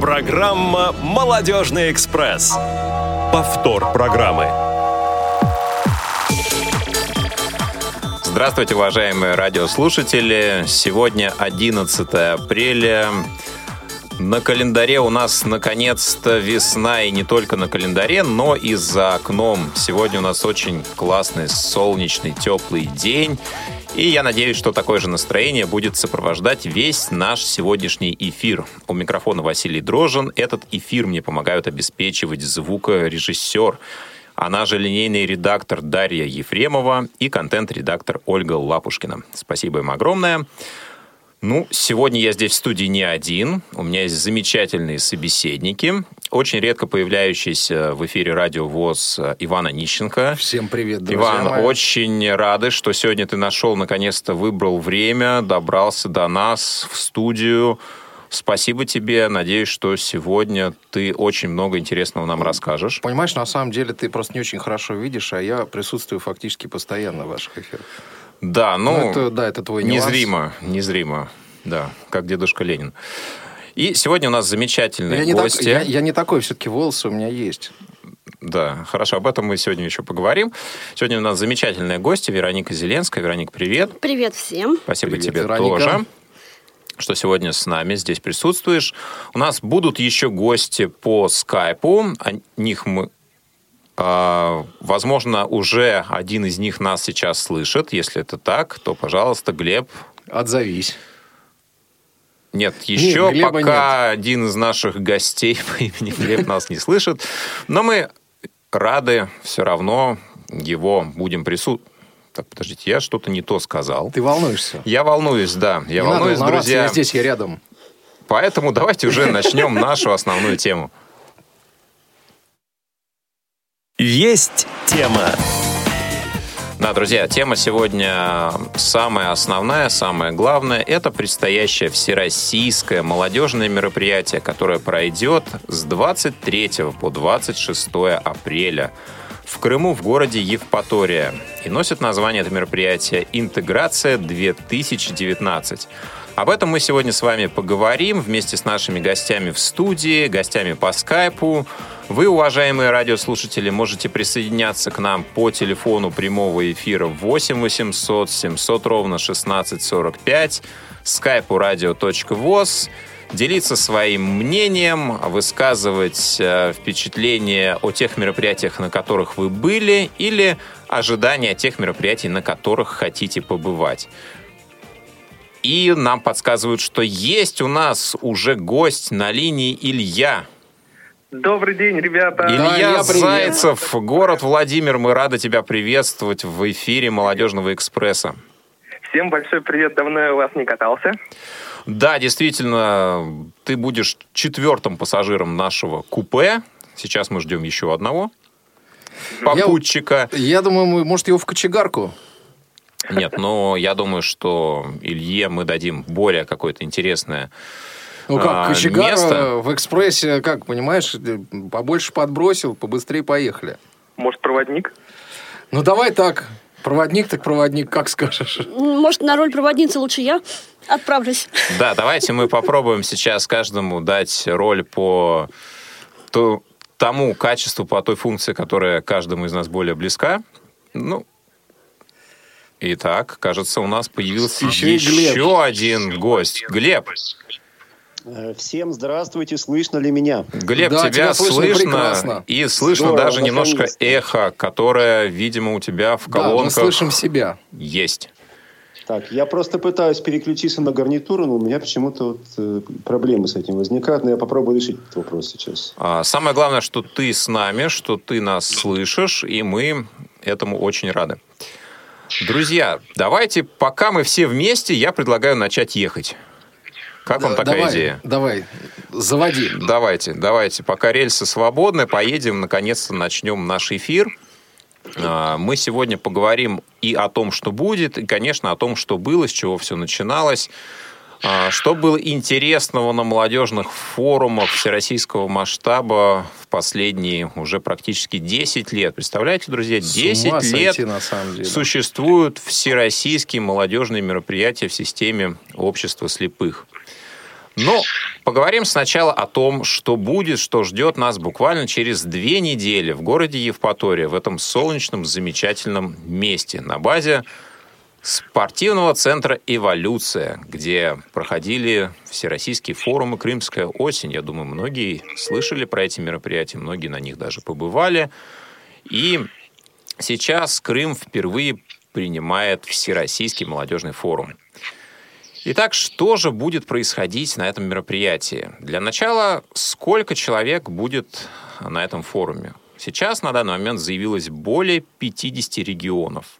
Программа «Молодежный экспресс». Повтор программы. Здравствуйте, уважаемые радиослушатели. Сегодня 11 апреля. На календаре у нас наконец-то весна, и не только на календаре, но и за окном. Сегодня у нас очень классный, солнечный, теплый день. И я надеюсь, что такое же настроение будет сопровождать весь наш сегодняшний эфир. У микрофона Василий Дрожин. Этот эфир мне помогают обеспечивать звукорежиссер, она же линейный редактор Дарья Ефремова и контент-редактор Ольга Лапушкина. Спасибо им огромное. Ну, сегодня я здесь в студии не один. У меня есть замечательные собеседники. Очень редко появляющийся в эфире радио ВОЗ Ивана Нищенко. Всем привет, друзья Иван, мои. очень рады, что сегодня ты нашел, наконец-то выбрал время, добрался до нас в студию. Спасибо тебе. Надеюсь, что сегодня ты очень много интересного нам расскажешь. Понимаешь, на самом деле ты просто не очень хорошо видишь, а я присутствую фактически постоянно в ваших эфирах. Да, ну, Ну, это, да, это твой нюанс. незримо, незримо, да, как дедушка Ленин. И сегодня у нас замечательные Я не, так- гости. я, я не такой, все-таки волосы у меня есть. Да, хорошо, об этом мы сегодня еще поговорим. Сегодня у нас замечательные гости Вероника Зеленская. Вероника, привет. Привет всем. Спасибо Привет, тебе Вероника. тоже, что сегодня с нами здесь присутствуешь. У нас будут еще гости по скайпу. О них мы а, Возможно, уже один из них нас сейчас слышит. Если это так, то, пожалуйста, Глеб. Отзовись. Нет, еще Глеба пока один из наших гостей по имени Глеб нас не слышит. Но мы рады все равно его будем присутствовать. Так, подождите, я что-то не то сказал. Ты волнуешься. Я волнуюсь, да. Я не волнуюсь, надо друзья. я здесь, я рядом. Поэтому давайте уже начнем нашу основную тему. Есть тема. Да, друзья, тема сегодня самая основная, самая главная. Это предстоящее всероссийское молодежное мероприятие, которое пройдет с 23 по 26 апреля в Крыму, в городе Евпатория. И носит название это мероприятие «Интеграция 2019». Об этом мы сегодня с вами поговорим вместе с нашими гостями в студии, гостями по скайпу. Вы, уважаемые радиослушатели, можете присоединяться к нам по телефону прямого эфира 8 800 700 ровно 1645, скайпу radio.voz, делиться своим мнением, высказывать э, впечатления о тех мероприятиях, на которых вы были, или ожидания тех мероприятий, на которых хотите побывать. И нам подсказывают, что есть у нас уже гость на линии Илья. Добрый день, ребята. Илья привет. Зайцев, город Владимир. Мы рады тебя приветствовать в эфире Молодежного экспресса. Всем большой привет. Давно я у вас не катался. Да, действительно, ты будешь четвертым пассажиром нашего купе. Сейчас мы ждем еще одного попутчика. Я думаю, мы, может, его в кочегарку? Нет, но я думаю, что Илье мы дадим более какое-то интересное Ну а, как, кочегар место. в экспрессе, как, понимаешь, э, побольше подбросил, побыстрее поехали. Может, проводник? Ну давай так, проводник так проводник, как скажешь. Может, на роль проводницы лучше я отправлюсь. Да, давайте мы попробуем сейчас каждому дать роль по то- тому качеству, по той функции, которая каждому из нас более близка. Ну, итак, кажется, у нас появился Еще еще один гость. Глеб, Э, Всем здравствуйте, слышно ли меня? Глеб, Да, тебя, тебя слышно слышно, прекрасно. и слышно Здорово, даже немножко эхо, которое, видимо, у тебя в Да, мы колонках слышим себя. есть. Так, я просто пытаюсь переключиться на гарнитуру, но у меня почему-то вот, э, проблемы с этим возникают, но я попробую решить этот вопрос сейчас. А, Самое главное, что ты с нами, что ты нас слышишь, и мы этому очень рады. Друзья, давайте, пока мы все вместе, я предлагаю начать ехать. Как вам Да, такая давай, идея? Давай, заводи. Давайте, давайте. Пока рельсы свободны, поедем, наконец-то начнем наш эфир. А, Мы сегодня поговорим и о том, что будет, и, конечно, о том, что было, с чего все начиналось. А, Что было интересного на молодежных форумах всероссийского масштаба в последние уже практически 10 лет? Представляете, друзья, С 10 ума лет сойти, на самом деле. существуют всероссийские молодежные мероприятия в системе общества слепых. Но поговорим сначала о том, что будет, что ждет нас буквально через две недели в городе Евпатория, в этом солнечном, замечательном месте, на базе спортивного центра «Эволюция», где проходили всероссийские форумы «Крымская осень». Я думаю, многие слышали про эти мероприятия, многие на них даже побывали. И сейчас Крым впервые принимает Всероссийский молодежный форум. Итак, что же будет происходить на этом мероприятии? Для начала, сколько человек будет на этом форуме? Сейчас на данный момент заявилось более 50 регионов.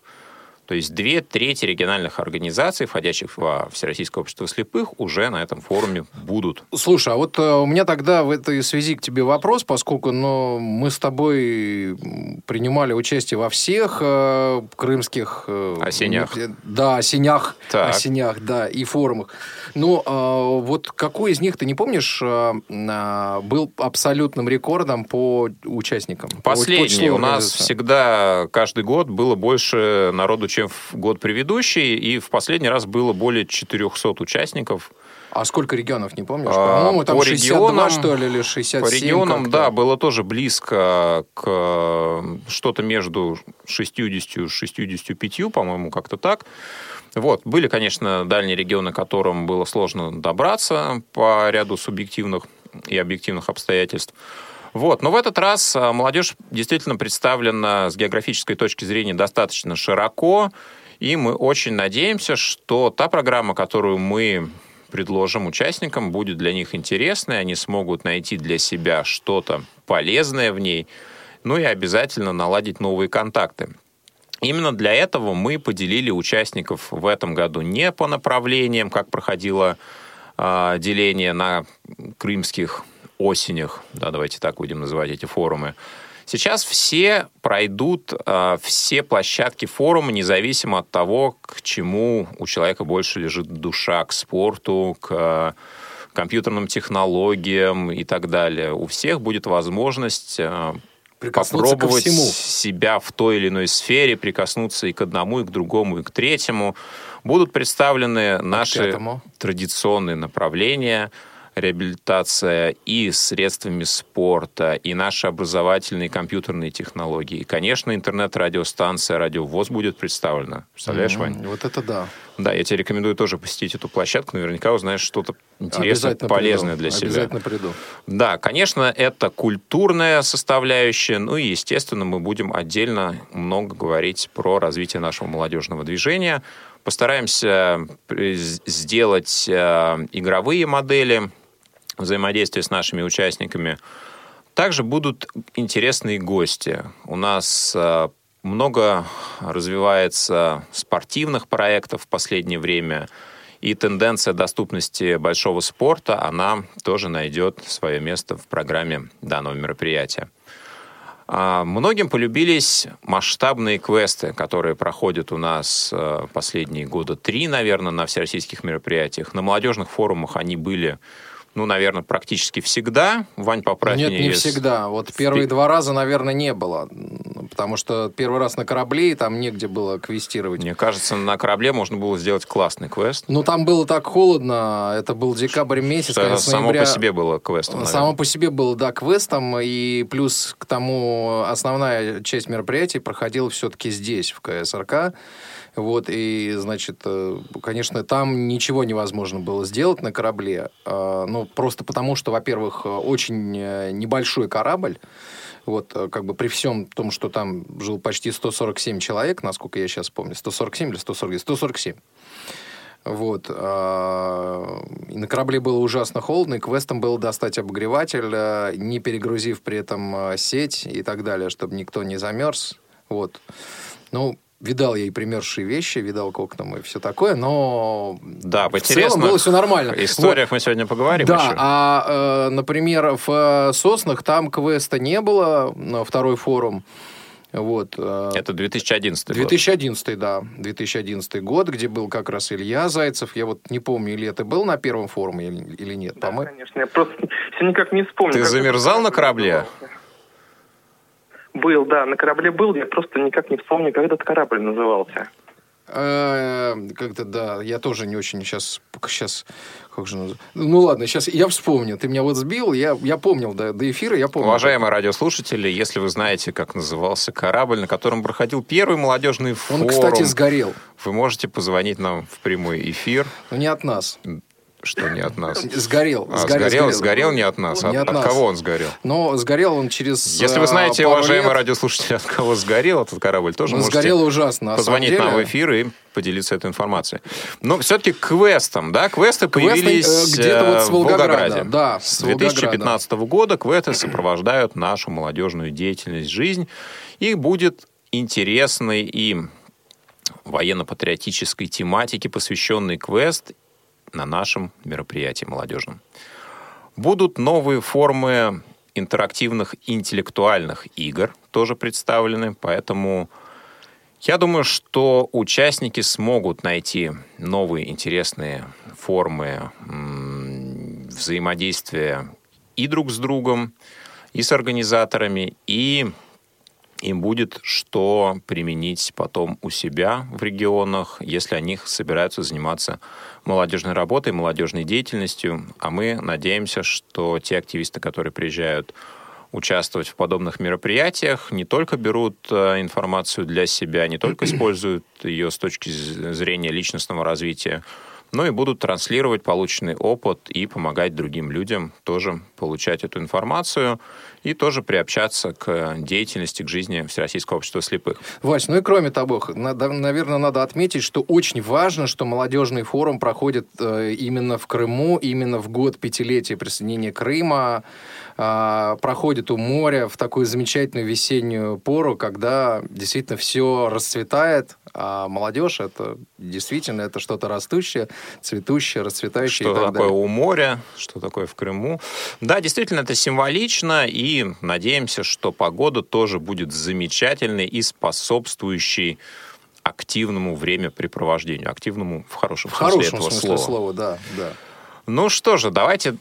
То есть две трети региональных организаций, входящих во Всероссийское общество слепых, уже на этом форуме будут. Слушай, а вот э, у меня тогда в этой связи к тебе вопрос, поскольку ну, мы с тобой принимали участие во всех э, крымских... Э, осенях. Да, осенях, Так. осенях, да, и форумах. Ну, э, вот какой из них, ты не помнишь, э, э, был абсолютным рекордом по участникам? По- по Последний. числу У нас всегда каждый год было больше народу, чем в год предыдущий, и в последний раз было более 400 участников. А сколько регионов, не помнишь? А, По-моему, там по 62, регионам- что ли, или 67. По регионам, да, было тоже близко к что-то между 60 и 65, по-моему, как-то так. Вот. Были, конечно, дальние регионы, к которым было сложно добраться по ряду субъективных и объективных обстоятельств. Вот. Но в этот раз а, молодежь действительно представлена с географической точки зрения достаточно широко, и мы очень надеемся, что та программа, которую мы предложим участникам, будет для них интересной, они смогут найти для себя что-то полезное в ней, ну и обязательно наладить новые контакты. Именно для этого мы поделили участников в этом году не по направлениям, как проходило а, деление на крымских осенях, да, давайте так будем называть эти форумы. Сейчас все пройдут а, все площадки форума, независимо от того, к чему у человека больше лежит душа, к спорту, к а, компьютерным технологиям и так далее. У всех будет возможность ко попробовать себя в той или иной сфере, прикоснуться и к одному, и к другому, и к третьему. Будут представлены наши традиционные направления, реабилитация и средствами спорта, и наши образовательные компьютерные технологии. И, конечно, интернет-радиостанция «Радио ВОЗ» будет представлена. Представляешь, Мгм, Вань? Вот это да. Да, я тебе рекомендую тоже посетить эту площадку. Наверняка узнаешь что-то интересное, полезное приду. для себя. Обязательно приду. Да, конечно, это культурная составляющая, ну и, естественно, мы будем отдельно много говорить про развитие нашего молодежного движения. Постараемся сделать э, игровые модели взаимодействия с нашими участниками. Также будут интересные гости. У нас э, много развивается спортивных проектов в последнее время, и тенденция доступности большого спорта, она тоже найдет свое место в программе данного мероприятия. А, Многим полюбились масштабные квесты, которые проходят у нас э, последние года три, наверное, на всероссийских мероприятиях. На молодежных форумах они были, ну, наверное, практически всегда. Вань, поправь Нет, меня, не если- всегда. Вот первые два раза, наверное, не было. Потому что первый раз на корабле, и там негде было квестировать. Мне кажется, на корабле можно было сделать классный квест. Ну, там было так холодно. Это был декабрь месяц, Это конец само ноября. по себе было квестом, Само наверное. по себе было, да, квестом, и плюс к тому основная часть мероприятий проходила все-таки здесь, в КСРК. Вот, и, значит, э, конечно, там ничего невозможно было сделать на корабле. э, Ну, просто потому, что, во-первых, э, очень э, небольшой корабль. Вот, как бы при всем том, что там жил почти 147 человек, насколько я сейчас помню, 147 или 140, 147. Вот. а, И на корабле было ужасно холодно, и квестом было достать обогреватель, а, не перегрузив при этом а, сеть и так далее, чтобы никто не замерз. Вот. Ну, видал я и примерзшие вещи, видал к окнам и все такое, но Да, в целом было все нормально. историях мы сегодня поговорим Да, еще. а, э, например, в э, Соснах там квеста не было, на второй форум. Вот. э, Это 2011 год. 2011, да, 2011 год, где был как раз Илья Зайцев. Я вот не помню, или это был на первом форуме или, или нет. Да, По-моему, конечно, я просто все никак не вспомню. Ты замерзал это на корабле? Был, да, на корабле был, я просто никак не вспомню, как этот корабль назывался. Э, Как-то, да, я тоже не очень сейчас... Сейчас, как же Ну ладно, сейчас я вспомню. Ты меня вот сбил, я, я помнил до, до эфира, я помню. Уважаемые радиослушатели, если вы знаете, как назывался корабль, на котором проходил первый молодежный форум, Он, кстати, сгорел. вы можете позвонить нам в прямой эфир, Но не от нас. Что не от нас. Сгорел. А, сгорел, сгорел не от нас. Не От, от нас. кого он сгорел? Но сгорел он через Если вы э, знаете, уважаемые лет. радиослушатели, от кого сгорел этот корабль, тоже Он можете сгорел ужасно. позвонить самом нам в деле. эфир и поделиться этой информацией. Но все-таки к квестам, да, квесты Квесты, э, появились где-то вот э, с в Волгограда, Волгограде. да, С с Волгограда. 2015 года квесты сопровождают нашу молодежную деятельность, жизнь. И будет интересный и военно-патриотической тематике посвященный квест на нашем мероприятии молодежном. Будут новые формы интерактивных интеллектуальных игр тоже представлены, поэтому я думаю, что участники смогут найти новые интересные формы взаимодействия и друг с другом, и с организаторами, и им будет что применить потом у себя в регионах, если они собираются заниматься молодежной работой, молодежной деятельностью. А мы надеемся, что те активисты, которые приезжают участвовать в подобных мероприятиях, не только берут э, информацию для себя, не только используют ее с точки зрения личностного развития, но и будут транслировать полученный опыт и помогать другим людям тоже получать эту информацию и тоже приобщаться к деятельности, к жизни Всероссийского общества слепых. Вась, ну и кроме того, надо, наверное, надо отметить, что очень важно, что молодежный форум проходит э, именно в Крыму, именно в год пятилетия присоединения Крыма, а, проходит у моря в такую замечательную весеннюю пору, когда действительно все расцветает, а молодежь это действительно это что-то растущее, цветущее, расцветающее Что так такое далее. у моря, что такое в Крыму. Да, действительно, это символично, и надеемся, что погода тоже будет замечательной и способствующей активному времяпрепровождению. Активному в хорошем В смысле хорошем этого смысле слова. слова, да, да. Ну что же, давайте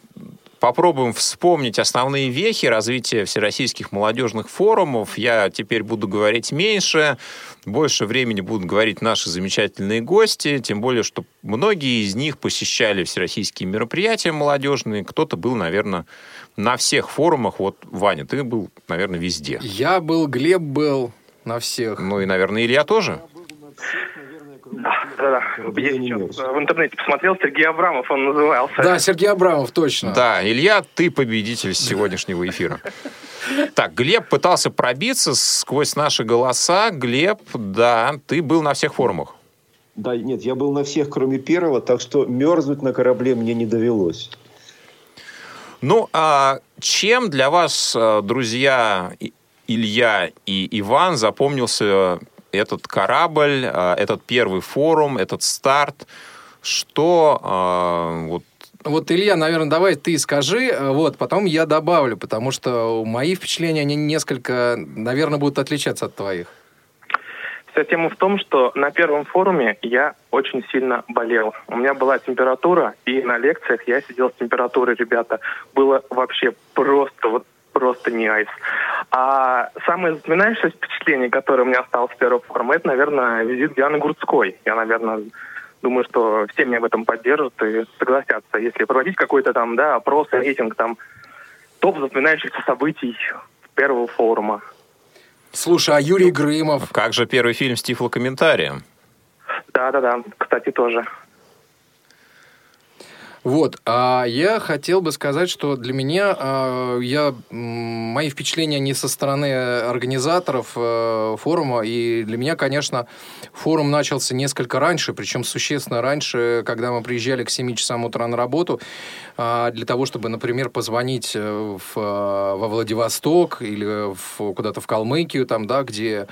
попробуем вспомнить основные вехи развития всероссийских молодежных форумов. Я теперь буду говорить меньше, больше времени будут говорить наши замечательные гости, тем более, что многие из них посещали всероссийские мероприятия молодежные. Кто-то был, наверное, на всех форумах. Вот, Ваня, ты был, наверное, везде. Я был, Глеб был на всех. Ну и, наверное, Илья тоже. Да, да, да. Я сейчас в интернете посмотрел, Сергей Абрамов он назывался. Да, Сергей Абрамов, точно. Да, Илья, ты победитель сегодняшнего эфира. Так, Глеб пытался пробиться сквозь наши голоса. Глеб, да, ты был на всех форумах. Да, нет, я был на всех, кроме первого, так что мерзнуть на корабле мне не довелось. Ну, а чем для вас, э, друзья Илья и Иван, запомнился этот корабль, э, этот первый форум, этот старт? Что э, вот Вот, Илья, наверное, давай ты скажи, вот, потом я добавлю, потому что мои впечатления, они несколько, наверное, будут отличаться от твоих. Вся тема в том, что на первом форуме я очень сильно болел. У меня была температура, и на лекциях я сидел с температурой, ребята. Было вообще просто, вот просто не айс. А самое запоминающееся впечатление, которое у меня осталось с первого форума, это, наверное, визит Дианы Гурцкой. Я, наверное, думаю, что все меня в этом поддержат и согласятся. Если проводить какой-то там, да, опрос, рейтинг, там, топ запоминающихся событий первого форума. Слушай, а Юрий Грымов? как же первый фильм с тифлокомментарием? Да-да-да, кстати, тоже. Вот, а я хотел бы сказать, что для меня а, я, мои впечатления не со стороны организаторов э, форума, и для меня, конечно, форум начался несколько раньше, причем существенно раньше, когда мы приезжали к 7 часам утра на работу, а, для того, чтобы, например, позвонить э, в, а, во Владивосток или в, куда-то в Калмыкию, там, да, где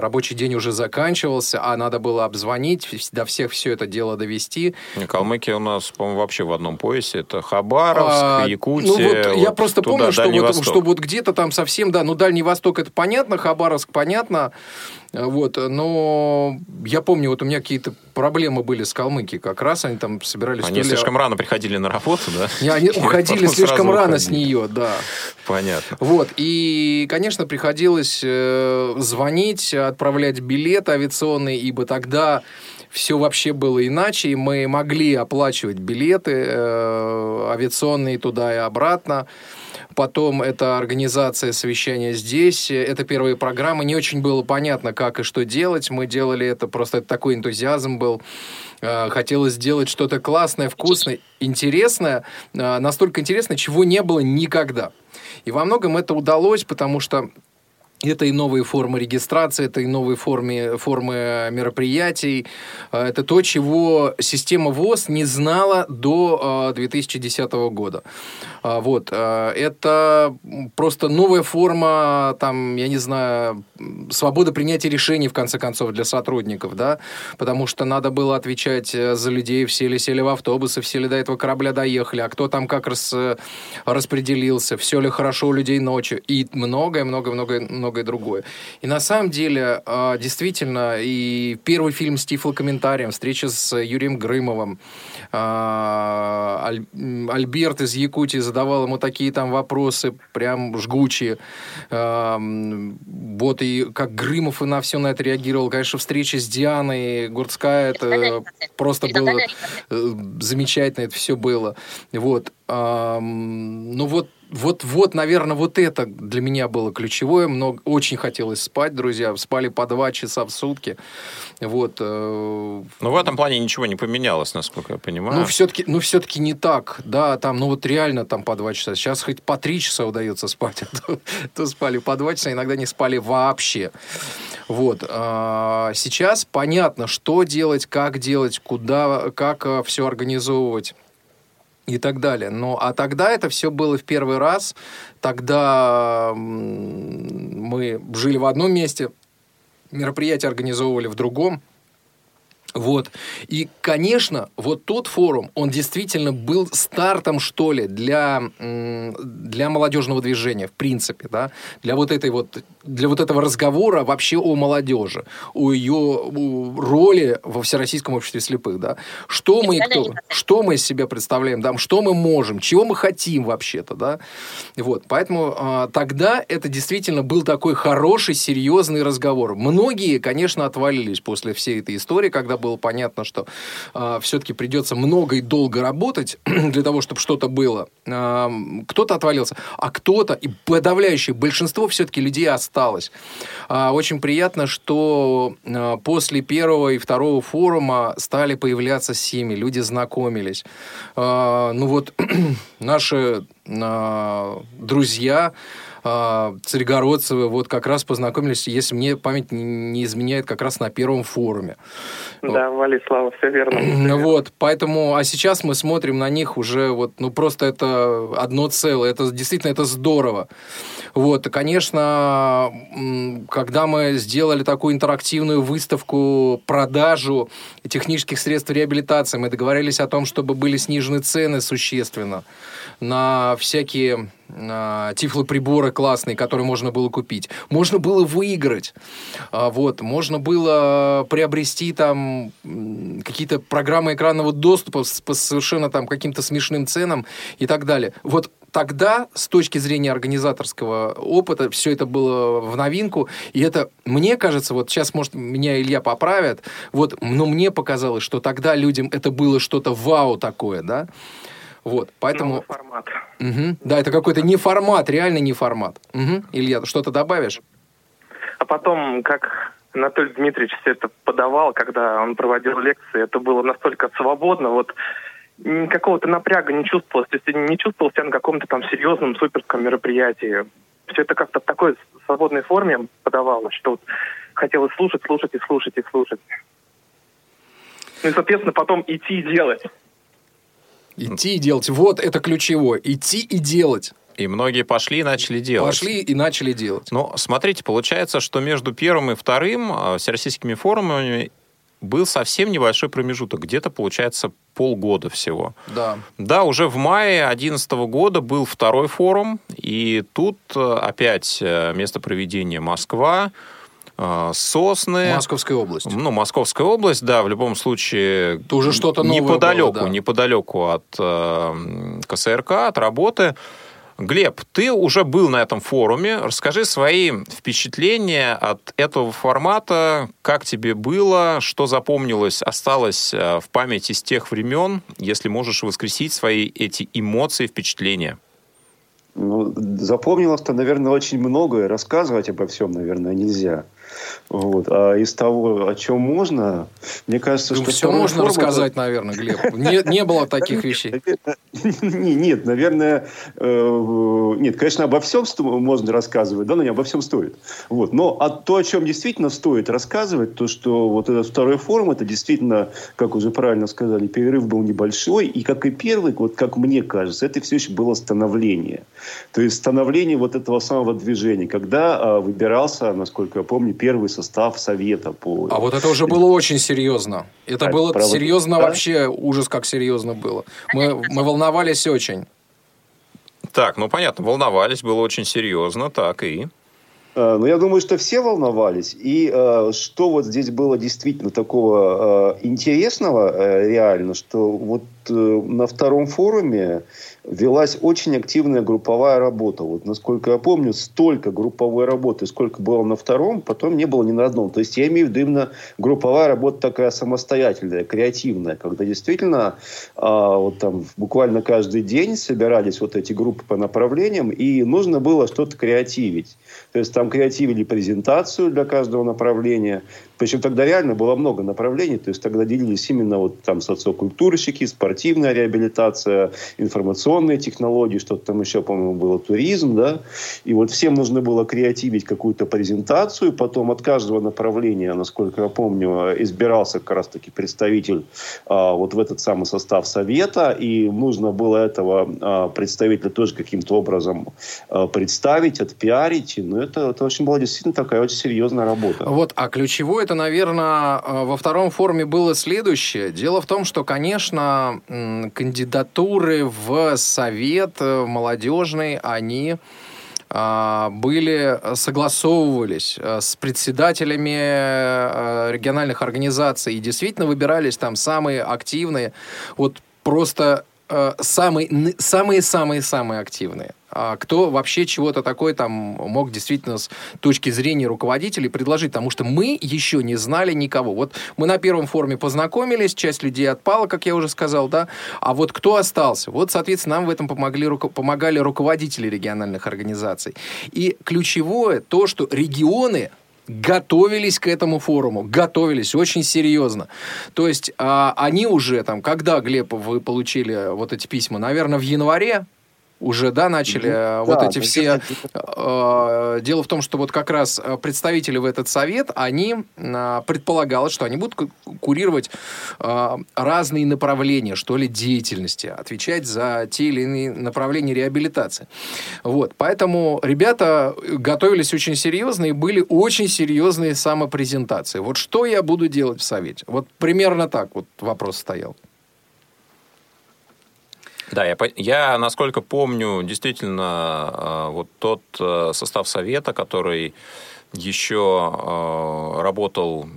рабочий день уже заканчивался, а надо было обзвонить, до всех все это дело довести. Калмыкия у нас, по-моему, вообще в одном поясе. Это Хабаровск, А, Якутия. Ну, вот я вот просто туда, помню, что Дальний вот, Восток. что вот где-то там совсем, да, ну, Дальний Восток это понятно, Хабаровск понятно, э, вот, но я помню, вот у меня какие-то проблемы были с Калмыкией, как раз они там собирались... Они ли- слишком рано приходили на работу, да? Не, они уходили слишком рано с нее, да. Понятно. Вот, и, конечно, приходилось э, звонить, отправлять билеты авиационные, ибо тогда все вообще было иначе, и мы могли оплачивать билеты э, авиационные туда и обратно. Потом это организация совещания здесь, это первые программы. Не очень было понятно, как и что делать. Мы делали это, просто это такой энтузиазм был. Э, Хотелось сделать что-то классное, вкусное, интересное. э, Настолько интересное, чего не было никогда. И во многом это удалось, потому что это и новые формы регистрации, это и новые формы, формы мероприятий. Э, Это то, чего система ВОЗ не знала до э, 2010 года. А, Вот. Это просто новая форма, там, я не знаю, м, свобода принятия решений, в конце концов, для сотрудников, да, потому что надо было отвечать э, за людей, все ли сели в автобусы, все ли до этого корабля доехали, а кто там как раз э, распределился, все ли хорошо у людей ночью, и многое-многое-многое многое другое. И на самом деле, э, действительно, и первый фильм с тифлокомментарием, встреча с Юрием Грымовым, м, Альберт из Якутии задавал ему такие там вопросы, прям жгучие. Эм, Вот и как Грымов и на все на это реагировал. Конечно, встреча с Дианой Гурцкая, это просто было э, замечательно, это все было. Вот. Ну вот, вот, вот, наверное, вот это для меня было ключевое. Много, очень хотелось спать, друзья. Спали по два часа в сутки. Вот. э, Но в этом плане ничего не поменялось, насколько я понимаю. ну, все-таки, ну, все-таки не так. Да, там, ну, вот реально там по два часа. Сейчас хоть по три часа удается спать, а то, то спали по два часа, иногда не спали вообще. Вот. а, Сейчас понятно, что делать, как делать, куда, как все организовывать и так далее. Но, а тогда это все было в первый раз. Тогда мы жили в одном месте, мероприятия организовывали в другом. Вот. И, конечно, вот тот форум, он действительно был стартом, что ли, для, для молодежного движения, в принципе, да, для вот этой вот, для вот этого разговора вообще о молодежи, о ее роли во Всероссийском обществе слепых, да. Что мы, кто, что мы из себя представляем, да, что мы можем, чего мы хотим вообще-то, да. Вот, поэтому а, тогда это действительно был такой хороший, серьезный разговор. Многие, конечно, отвалились после всей этой истории, когда было понятно, что все-таки придется много и долго работать для того, чтобы что-то было. А, кто-то отвалился, а кто-то, и подавляющее большинство все-таки людей осталось. А, очень приятно, что а, после первого и второго форума стали появляться семьи, люди знакомились. А, ну вот наши а, друзья а, Царегородцевы вот как раз познакомились, если мне память не- не изменяет, как раз на первом форуме. Да, Вали, Слава, все верно. Вот, поэтому, а сейчас мы смотрим на них уже вот, ну просто это одно целое, это действительно это здорово. Вот, и, конечно, когда мы сделали такую интерактивную выставку, продажу технических средств реабилитации, мы договорились о том, чтобы были снижены цены существенно на всякие а, тифлоприборы классные, которые можно было купить. Можно было выиграть. А, Вот. Можно было приобрести там какие-то программы экранного доступа с- по совершенно там каким-то смешным ценам и так далее. Вот тогда, с точки зрения организаторского опыта, все это было в новинку. И это, мне кажется, вот сейчас, может, меня Илья поправит, вот, но мне показалось, что тогда людям это было что-то вау такое, да? Вот, поэтому... Новый формат. Мгм. Да, это какой-то не формат, реально не формат. Мгм. Илья, что-то добавишь? А потом, как Анатолий Дмитриевич все это подавал, когда он проводил лекции, это было настолько свободно, вот какого-то напряга не чувствовалось, то есть я не чувствовал себя на каком-то там серьезном суперском мероприятии. Все это как-то в такой свободной форме подавалось, что вот хотелось слушать, слушать и слушать и слушать. Ну и, соответственно, потом идти и делать. Идти и делать. Вот это ключевое. Идти и делать. И многие пошли и начали делать. Пошли и начали делать. Ну, смотрите, получается, что между первым и вторым э, всероссийскими форумами был совсем небольшой промежуток, где-то, получается, полгода всего. Да. Да, уже в мае 2011 года был второй форум, и тут э, опять э, место проведения Москва, э, Сосны. Московская область. Ну, Московская область, да, в любом случае... Это уже что-то новое неподалеку, было, да. неподалеку от э, КСРК, от работы. Глеб, ты уже был на этом форуме. Расскажи свои впечатления от этого формата. Как тебе было? Что запомнилось, осталось э, в памяти с тех времен? Если можешь воскресить свои эти эмоции, впечатления. Ну, запомнилось-то, наверное, очень многое. Рассказывать обо всем, наверное, нельзя. Вот. А из того, о чем можно, мне кажется, Ну, что... все можно форум рассказать, наверное, Глеб. Не, не было таких вещей. Не- Нет, наверное, э, нет, конечно, обо всем можно рассказывать, да, но не обо всем стоит. Вот. Но а то, о чем действительно стоит рассказывать, то, что вот этот второй форум, это действительно, как уже правильно сказали, перерыв был небольшой, и как и первый, вот как мне кажется, это все еще было становление. То есть становление вот этого самого движения, когда а, выбирался, насколько я помню, первый состав совета по... А вот это уже было очень серьезно. Это А, было правда, серьезно да? вообще, ужас как серьезно было. Мы, мы волновались очень. Так, ну понятно, волновались, было очень серьезно, так и... Э, Ну, я думаю, что все волновались. И э, что вот здесь было действительно такого э, интересного э, реально, что вот э, на втором форуме велась очень активная групповая работа. Вот, насколько я помню, столько групповой работы, сколько было на втором, потом не было ни на одном. То есть я имею в виду именно групповая работа такая самостоятельная, креативная, когда действительно а, вот там буквально каждый день собирались вот эти группы по направлениям, и нужно было что-то креативить. То есть там креативили презентацию для каждого направления. Причем тогда реально было много направлений. То есть тогда делились именно вот там социокультурщики, спортивная реабилитация, информационные технологии, что-то там еще, по-моему, было туризм, да. И вот всем нужно было креативить какую-то презентацию. Потом от каждого направления, насколько я помню, избирался как раз-таки представитель а, вот в этот самый состав совета. И нужно было этого а, представителя тоже каким-то образом а, представить, отпиарить. Ну, это, это очень была действительно такая очень серьезная работа. Вот, а ключевое это, наверное, э, во втором форуме было следующее. Дело в том, что, конечно, кандидатуры в совет э, молодежный, они а, были, согласовывались э, с председателями э, региональных организаций и действительно выбирались там самые активные, вот просто самые-самые-самые активные. А кто вообще чего-то такое там мог действительно с точки зрения руководителей предложить, потому что мы еще не знали никого. Вот мы на первом форуме познакомились, часть людей отпала, как я уже сказал, да, а вот кто остался? Вот, соответственно, нам в этом помогли, руко- помогали руководители региональных организаций. И ключевое то, что регионы готовились к этому форуму, готовились очень серьезно. То есть а, они уже там, когда, Глеб, вы получили вот эти письма, наверное, в январе уже, да, начали э, вот да, эти все... э, Дело в том, что вот как раз э, представители в этот совет, они э, предполагалось, что они будут ку- курировать э, разные направления, что ли, деятельности, отвечать за те или иные направления реабилитации. Вот, поэтому ребята готовились очень серьезно и были очень серьезные самопрезентации. Вот что я буду делать в совете? Вот примерно так вот вопрос стоял. Да, я, я, насколько помню, действительно, э, вот тот э, состав совета, который еще э, работал,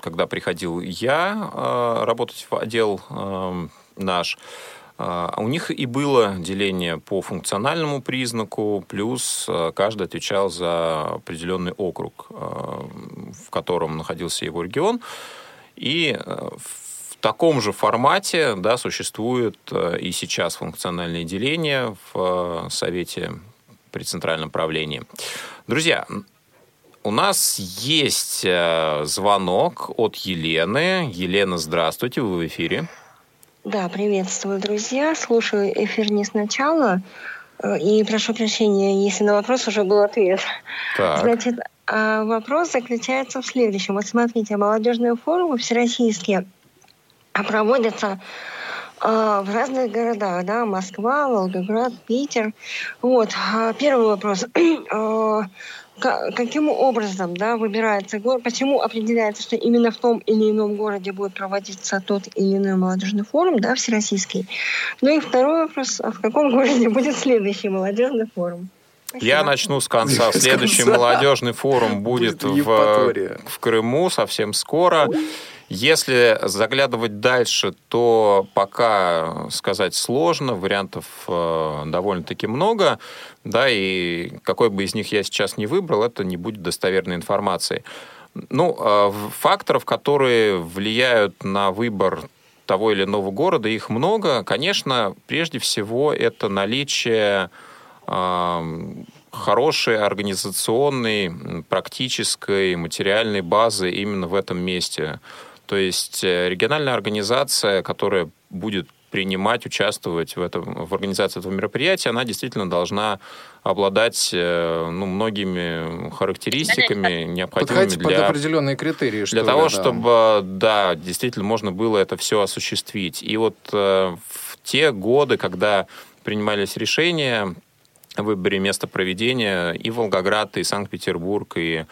когда приходил я работать в отдел э, наш, э, у них и было деление по функциональному признаку, плюс каждый отвечал за определенный округ, в котором находился его регион. И таком же формате да, существует э, и сейчас функциональное деление в э, Совете при Центральном правлении. Друзья, у нас есть э, звонок от Елены. Елена, здравствуйте, вы в эфире. Да, приветствую, друзья. Слушаю эфир не сначала. И прошу прощения, если на вопрос уже был ответ. Так, Значит, а вопрос заключается в следующем. Вот смотрите, молодежные форумы всероссийские проводятся а, в разных городах, да, Москва, Волгоград, Питер. Вот, а, первый вопрос. А, ка- каким образом да, выбирается город, почему определяется, что именно в том или ином городе будет проводиться тот или иной молодежный форум, да, всероссийский. Ну и второй вопрос, а в каком городе будет следующий молодежный форум? Спасибо. Я начну с конца. Следующий молодежный форум будет, в Крыму совсем скоро. Если заглядывать дальше, то пока сказать сложно, вариантов э, довольно-таки много, да, и какой бы из них я сейчас не выбрал, это не будет достоверной информацией. Ну, э, факторов, которые влияют на выбор того или иного города, их много. Конечно, прежде всего, это наличие ам, хорошей организационной, практической, материальной базы именно в этом месте. То есть э, региональная организация, которая будет принимать, участвовать в, этом, в организации этого мероприятия, она действительно должна обладать э, ну, многими характеристиками, необходимыми Подходить под для определенные критерии. что для ли, того, да. чтобы, да, действительно можно было это все осуществить. И вот э, в те годы, когда принимались решения о выборе места проведения, и Волгоград, и Санкт-Петербург, и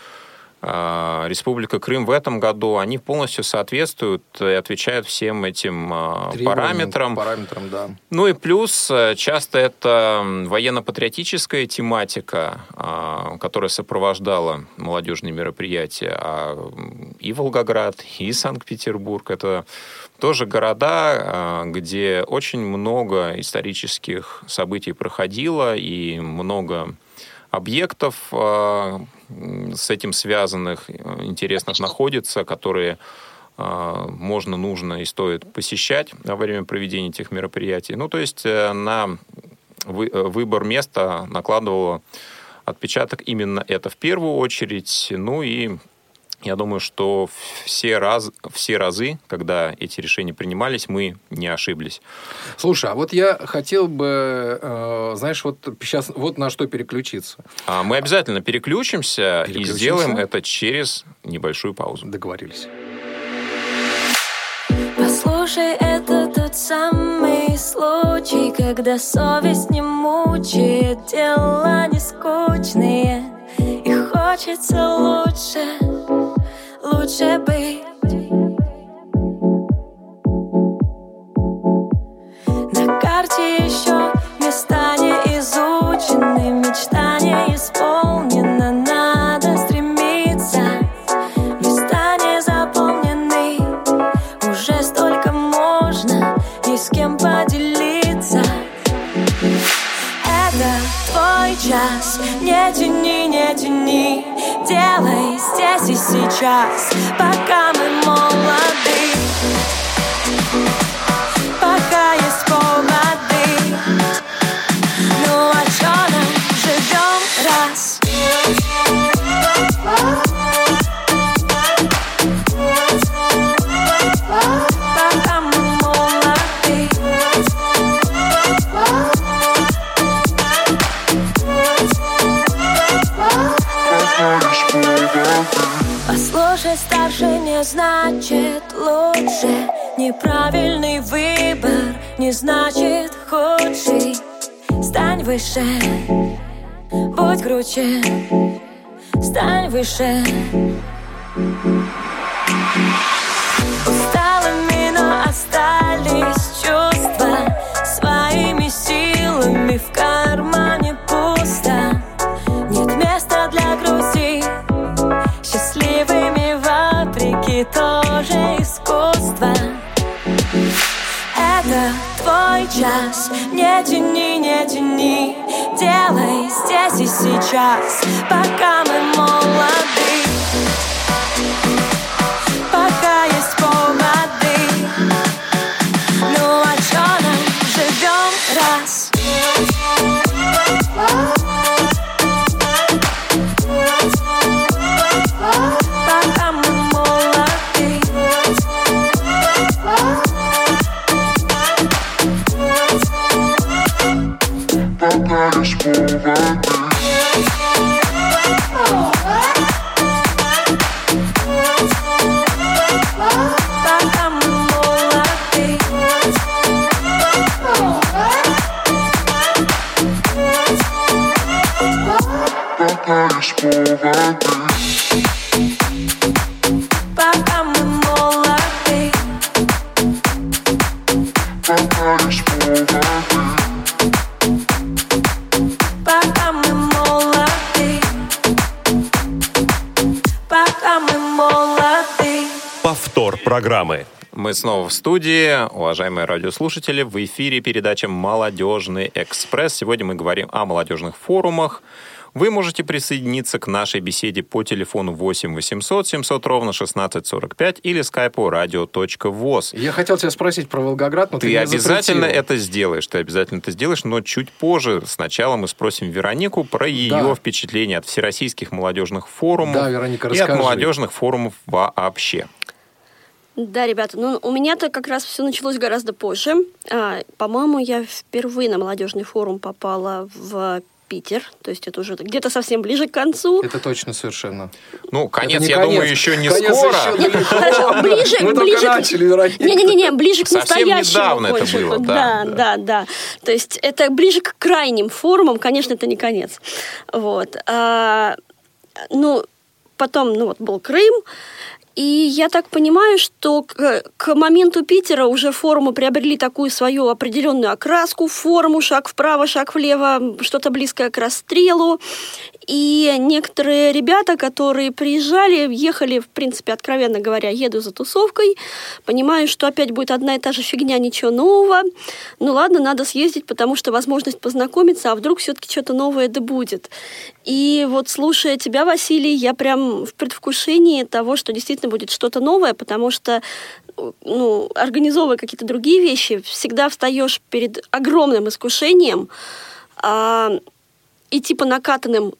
Республика Крым в этом году, они полностью соответствуют и отвечают всем этим э, Требованиям, параметрам. Параметрам, да. Ну и плюс э, часто это военно-патриотическая тематика, а, которая сопровождала молодежные мероприятия. А и Волгоград, и Санкт-Петербург — это тоже города, а, где очень много исторических событий проходило и много объектов а, с этим связанных, э, интересных находится, которые а, можно, нужно и стоит посещать во время проведения этих мероприятий. Ну, то есть э, на э, выбор места накладывало отпечаток именно это в первую очередь. Ну и я думаю, что все, раз, все разы, когда эти решения принимались, мы не ошиблись. Слушай, а вот я хотел бы, э, знаешь, вот сейчас вот на что переключиться. А мы обязательно переключимся, и Переключимся. сделаем это через небольшую паузу. Договорились. Послушай, это тот самый случай, когда совесть не мучает, дела не скучные, и хочется лучше, лучше быть. И не значит лучше. Неправильный выбор не значит худший. Стань выше, будь круче. Стань выше. Усталыми, и сейчас Пока снова в студии. Уважаемые радиослушатели, в эфире передача «Молодежный экспресс». Сегодня мы говорим о молодежных форумах. Вы можете присоединиться к нашей беседе по телефону 8 800 700 ровно 1645 или скайпу radio.voz. Я хотел тебя спросить про Волгоград, но ты, Ты обязательно запретил. это сделаешь, ты обязательно это сделаешь, но чуть позже. Сначала мы спросим Веронику про ее Да. впечатления от всероссийских молодежных форумов Да, Вероника, и от молодежных форумов вообще. Да, ребята, ну у меня-то как раз все началось гораздо позже. А, по-моему, я впервые на молодежный форум попала в Питер, то есть это уже где-то совсем ближе к концу. Это точно совершенно. Ну, конец, я конец. думаю, еще не Конец скоро. еще. Хорошо, ближе, Мы ближе только к- начали, Вероника. Не-не-не, ближе к Совсем настоящему. недавно это было, да, да, да, да. То есть это ближе к крайним форумам, конечно, это не конец. Вот. А, ну, потом, ну вот, был Крым, и я так понимаю, что к, к моменту Питера уже форумы приобрели такую свою определенную окраску, форму, шаг вправо, шаг влево, что-то близкое к расстрелу. И некоторые ребята, которые приезжали, ехали, в принципе, откровенно говоря, еду за тусовкой, понимаю, что опять будет одна и та же фигня, ничего нового. Ну ладно, надо съездить, потому что возможность познакомиться, а вдруг все-таки что-то новое да будет. И вот слушая тебя, Василий, я прям в предвкушении того, что действительно будет что-то новое, потому что ну, организовывая какие-то другие вещи, всегда встаешь перед огромным искушением а, идти по накатанным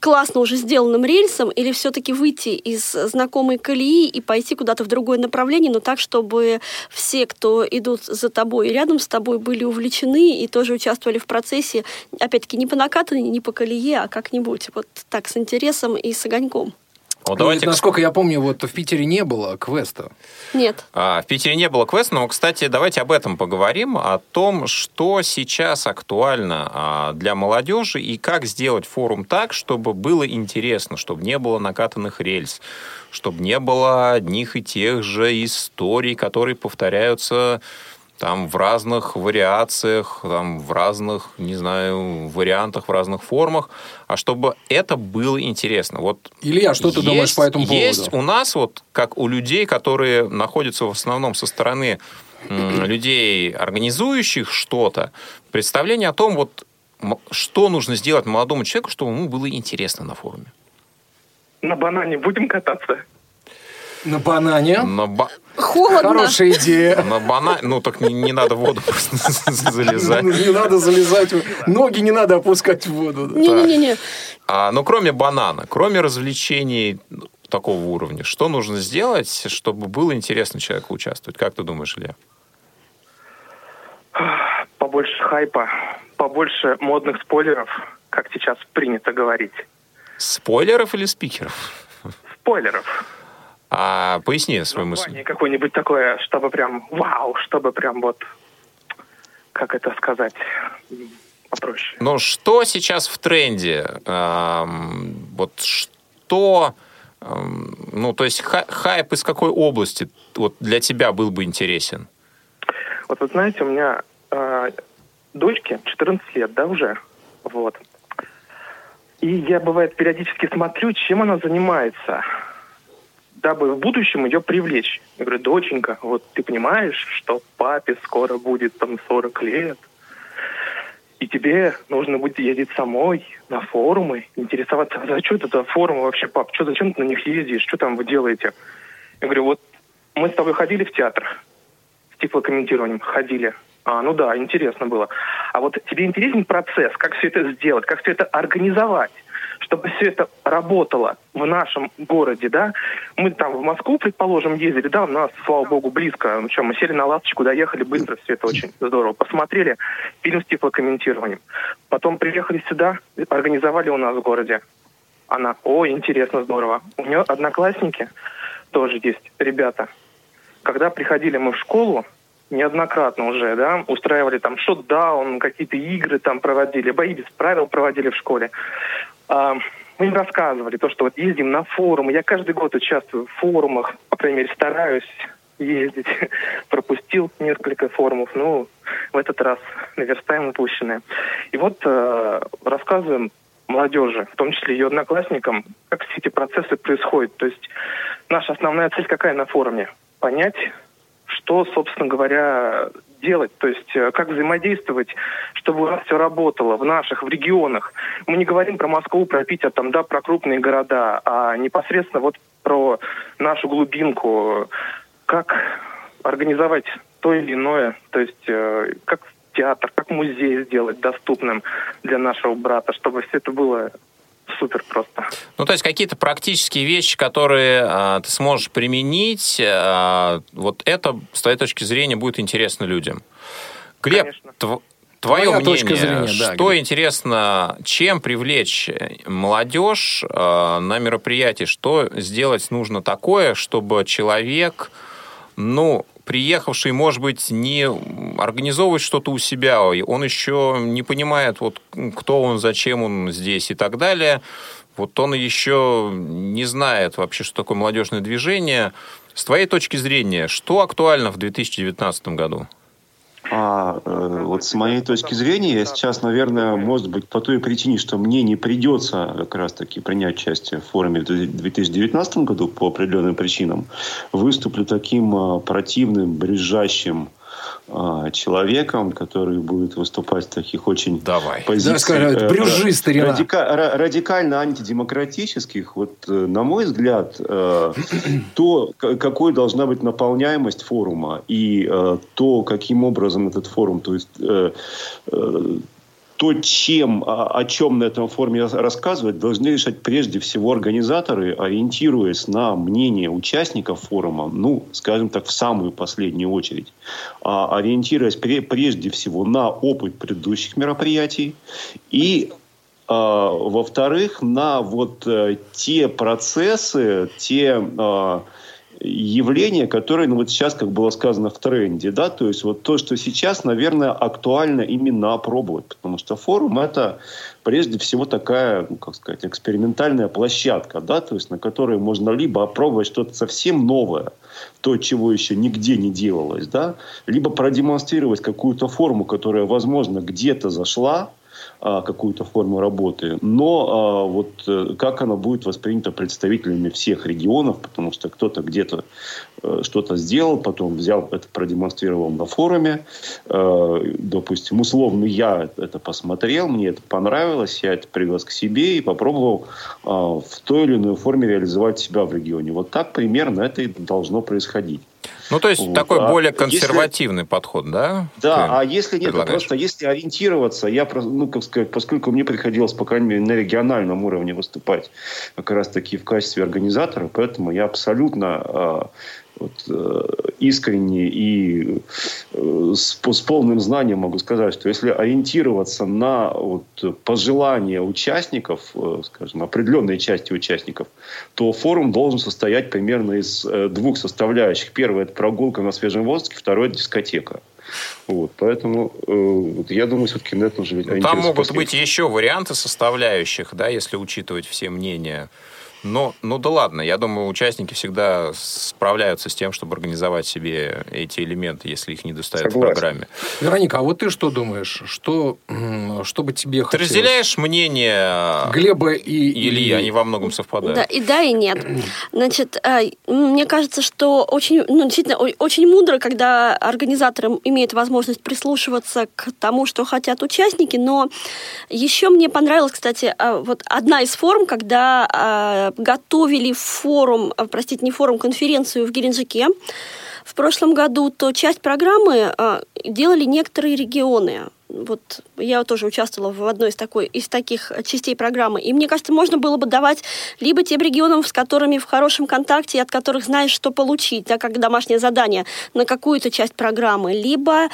классно уже сделанным рельсом или все-таки выйти из знакомой колеи и пойти куда-то в другое направление, но так, чтобы все, кто идут за тобой и рядом с тобой, были увлечены и тоже участвовали в процессе, опять-таки, не по накатанной, не по колее, а как-нибудь вот так, с интересом и с огоньком. Вот Ну, давайте, Насколько я помню, вот в Питере не было квеста. Нет. А, В Питере не было квеста, но, кстати, давайте об этом поговорим, о том, что сейчас актуально а, для молодежи и как сделать форум так, чтобы было интересно, чтобы не было накатанных рельс, чтобы не было одних и тех же историй, которые повторяются там в разных вариациях, там в разных, не знаю, вариантах, в разных формах, а чтобы это было интересно. Вот Илья, что ты есть- думаешь по этому поводу? Есть у нас, вот как у людей, которые находятся в основном со стороны людей, организующих что-то, представление о том, вот, что нужно сделать молодому человеку, чтобы ему было интересно на форуме. На банане будем кататься? На банане. На, ба- Холодно. Хорошая идея. на бана... Ну, так не, не надо в воду просто залезать. Не надо залезать. Ноги не надо опускать в воду. Не-не-не. А, но кроме банана, кроме развлечений такого уровня, что нужно сделать, чтобы было интересно человеку участвовать? Как ты думаешь, Илья? Побольше хайпа, побольше модных спойлеров, как сейчас принято говорить. Спойлеров или спикеров? Спойлеров. А поясни свою мысль. Какое-нибудь такое, чтобы прям вау, чтобы прям вот, как это сказать, попроще. Ну, что сейчас в тренде? Эм, вот что... эм, ну, то есть ха- хайп из какой области вот для тебя был бы интересен? Вот вы знаете, у меня э, дочке 14 лет, да, уже, вот. И я, бывает, периодически смотрю, чем она занимается, дабы в будущем ее привлечь. Я говорю, доченька, вот ты понимаешь, что папе скоро будет там 40 лет, и тебе нужно будет ездить самой на форумы, интересоваться, а что это за форумы вообще, пап, что, зачем ты на них ездишь, что там вы делаете? Я говорю, вот мы с тобой ходили в театр, с тифлокомментированием ходили. А, ну да, интересно было. А вот тебе интересен процесс, как все это сделать, как все это организовать, чтобы все это работало в нашем городе, да? Мы там в Москву, предположим, ездили, да, у нас, слава богу, близко. Ну что, мы сели на ласточку, доехали быстро, все это очень здорово. Посмотрели фильм с тифлокомментированием. Потом приехали сюда, организовали у нас в городе. Она, о, интересно, здорово. У нее одноклассники тоже есть, ребята. Когда приходили мы в школу, неоднократно уже, да, устраивали там шотдаун, какие-то игры там проводили, бои без правил проводили в школе. А, мы им рассказывали то, что вот ездим на форумы. Я каждый год участвую в форумах, по крайней мере, стараюсь ездить. Пропустил несколько форумов, ну, в этот раз наверстаем упущенное. И вот э, рассказываем молодежи, в том числе ее одноклассникам, как все эти процессы происходят. То есть наша основная цель какая на форуме? Понять, что, собственно говоря, делать, то есть э, как взаимодействовать, чтобы у нас все работало в наших, в регионах. Мы не говорим про Москву, про Питер, там, да, про крупные города, а непосредственно вот про нашу глубинку, как организовать то или иное, то есть э, как театр, как музей сделать доступным для нашего брата, чтобы все это было супер просто. Ну, то есть какие-то практические вещи, которые а, ты сможешь применить, а, вот это, с твоей точки зрения, будет интересно людям. Глеб, тв- твое Твоя мнение, точка зрения, да, что Глеб. интересно, чем привлечь молодежь а, на мероприятие, что сделать нужно такое, чтобы человек, ну, приехавший, может быть, не организовывать что-то у себя, он еще не понимает, вот кто он, зачем он здесь и так далее. Вот он еще не знает вообще, что такое молодежное движение. С твоей точки зрения, что актуально в 2019 году? А э, вот с моей точки зрения, я сейчас, наверное, может быть, по той причине, что мне не придется как раз-таки принять участие в форуме в 2019 году по определенным причинам, выступлю таким а, противным, брюзжащим а, человеком, который будет выступать в таких очень Давай. скажем, э, брюзжи, э, старина. радика- ра- радикально антидемократических. Вот, э, на мой взгляд, э, то, какой должна быть наполняемость форума и э, то, каким образом этот форум, то есть э, э, то, чем, о о чем на этом форуме рас- рассказывать, должны решать прежде всего организаторы, ориентируясь на мнение участников форума, ну, скажем так, в самую последнюю очередь, а ориентируясь пре- прежде всего на опыт предыдущих мероприятий и а, во-вторых, на вот э, те процессы, те явления, которые, ну вот сейчас, как было сказано, в тренде, да, то есть вот то, что сейчас, наверное, актуально именно опробовать, потому что форум это прежде всего такая, ну, как сказать, экспериментальная площадка, да, то есть на которой можно либо опробовать что-то совсем новое, то, чего еще нигде не делалось, да, либо продемонстрировать какую-то форму, которая, возможно, где-то зашла, какую-то форму работы, но а, вот э, как она будет воспринята представителями всех регионов, потому что кто-то где-то э, что-то сделал, потом взял это, продемонстрировал на форуме, Э, допустим, условно я это посмотрел, мне это понравилось, я это привез к себе и попробовал а, в той или иной форме реализовать себя в регионе. Вот так примерно это и должно происходить. Ну, то есть Вот. такой А более если- консервативный подход, да? Да, Ты а если нет, просто если ориентироваться, я, ну, как сказать, поскольку мне приходилось, по крайней мере, на региональном уровне выступать как раз таки в качестве организатора, поэтому я абсолютно э, вот, э, искренне и э, с, с полным знанием могу сказать, что если ориентироваться на вот, пожелания участников, э, скажем, определенной части участников, то форум должен состоять примерно из двух составляющих. Первое – это прогулка на свежем воздухе, второе – дискотека. Вот, поэтому э, вот я думаю, все-таки на это нужно Ну, Там могут быть еще варианты составляющих, да, если учитывать все мнения. Но, ну да ладно, я думаю, участники всегда справляются с тем, чтобы организовать себе эти элементы, если их не достает в программе. Вероника, а вот ты что думаешь? Что, что бы тебе Ты хотелось? разделяешь мнение Глеба и Ильи, они во многом совпадают. Да, и да, и нет. Значит, а, мне кажется, что очень, ну, действительно, очень мудро, когда организаторы имеют возможность прислушиваться к тому, что хотят участники, но еще мне понравилась, кстати, а, вот одна из форм, когда а, готовили форум, а, простите, не форум, конференцию в Геленджике, в прошлом году, то часть программы а, делали некоторые регионы. Вот я тоже участвовала в одной из, такой, из таких частей программы. И мне кажется, можно было бы давать либо тем регионам, с которыми в хорошем контакте, и от которых знаешь, что получить, да, как домашнее задание на какую-то часть программы, либо